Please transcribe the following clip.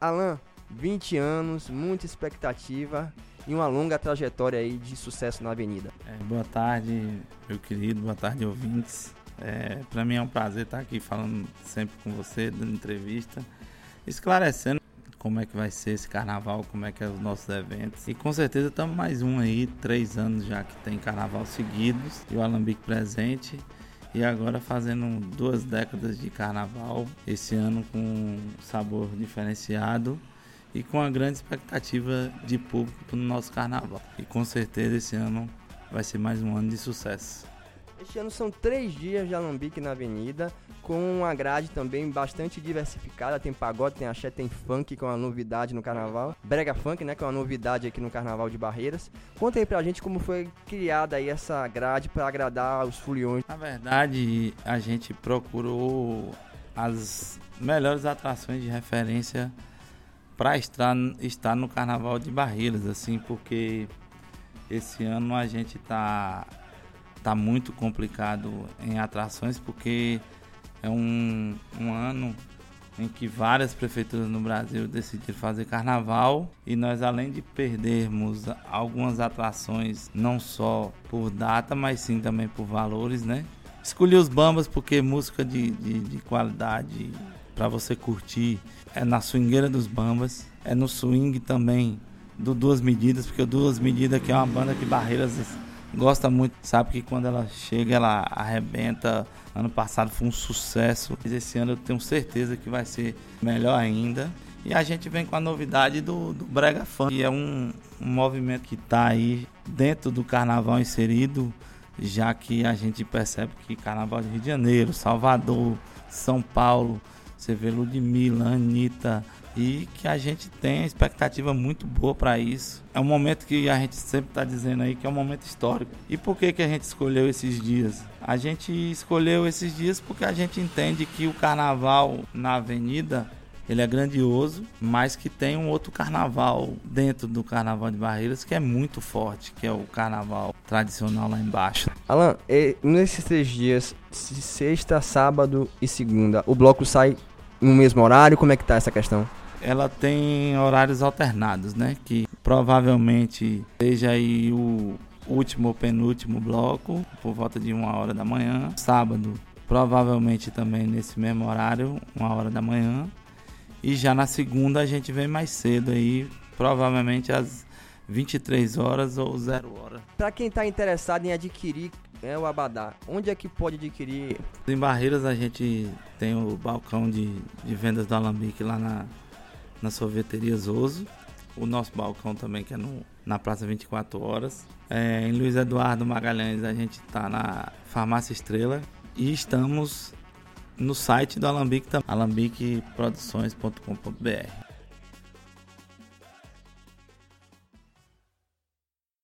Alan, 20 anos, muita expectativa e uma longa trajetória aí de sucesso na Avenida. É, boa tarde, meu querido, boa tarde, ouvintes. É, Para mim é um prazer estar aqui falando sempre com você, dando entrevista, esclarecendo como é que vai ser esse carnaval, como é que é os nossos eventos. E com certeza estamos mais um aí, três anos já que tem carnaval seguidos e o Alambique presente. E agora fazendo duas décadas de carnaval, esse ano com sabor diferenciado e com a grande expectativa de público para o nosso carnaval. E com certeza esse ano vai ser mais um ano de sucesso. Este ano são três dias de Alambique na Avenida, com uma grade também bastante diversificada. Tem pagode, tem axé, tem funk, que é uma novidade no carnaval. Brega funk, né, que é uma novidade aqui no Carnaval de Barreiras. Conta aí pra gente como foi criada aí essa grade para agradar os foliões. Na verdade, a gente procurou as melhores atrações de referência para estar, estar no Carnaval de Barreiras, assim, porque esse ano a gente tá tá muito complicado em atrações porque é um, um ano em que várias prefeituras no Brasil decidiram fazer carnaval e nós além de perdermos algumas atrações não só por data mas sim também por valores né? Escolhi os bambas porque música de, de, de qualidade para você curtir é na swingueira dos bambas é no swing também do Duas Medidas, porque o Duas Medidas que é uma banda que Barreiras gosta muito, sabe que quando ela chega ela arrebenta. Ano passado foi um sucesso, esse ano eu tenho certeza que vai ser melhor ainda. E a gente vem com a novidade do, do Brega Funk, que é um, um movimento que está aí dentro do carnaval inserido, já que a gente percebe que Carnaval de Rio de Janeiro, Salvador, São Paulo, você vê Ludmilla, Anitta, e que a gente tem expectativa muito boa para isso. É um momento que a gente sempre está dizendo aí que é um momento histórico. E por que, que a gente escolheu esses dias? A gente escolheu esses dias porque a gente entende que o carnaval na avenida ele é grandioso, mas que tem um outro carnaval dentro do carnaval de Barreiras que é muito forte, que é o carnaval tradicional lá embaixo. Alan, nesses três dias, sexta, sábado e segunda, o bloco sai no mesmo horário? Como é que tá essa questão? ela tem horários alternados, né? Que provavelmente seja aí o último ou penúltimo bloco, por volta de uma hora da manhã. Sábado, provavelmente também nesse mesmo horário, uma hora da manhã. E já na segunda a gente vem mais cedo aí, provavelmente às 23 horas ou 0 hora. Para quem está interessado em adquirir é o Abadá, onde é que pode adquirir? Em Barreiras a gente tem o balcão de, de vendas do Alambique lá na na sorveteria Zoso. O nosso balcão também, que é no, na Praça 24 Horas. É, em Luiz Eduardo Magalhães, a gente está na Farmácia Estrela. E estamos no site do Alambique, alambiqueproduções.com.br.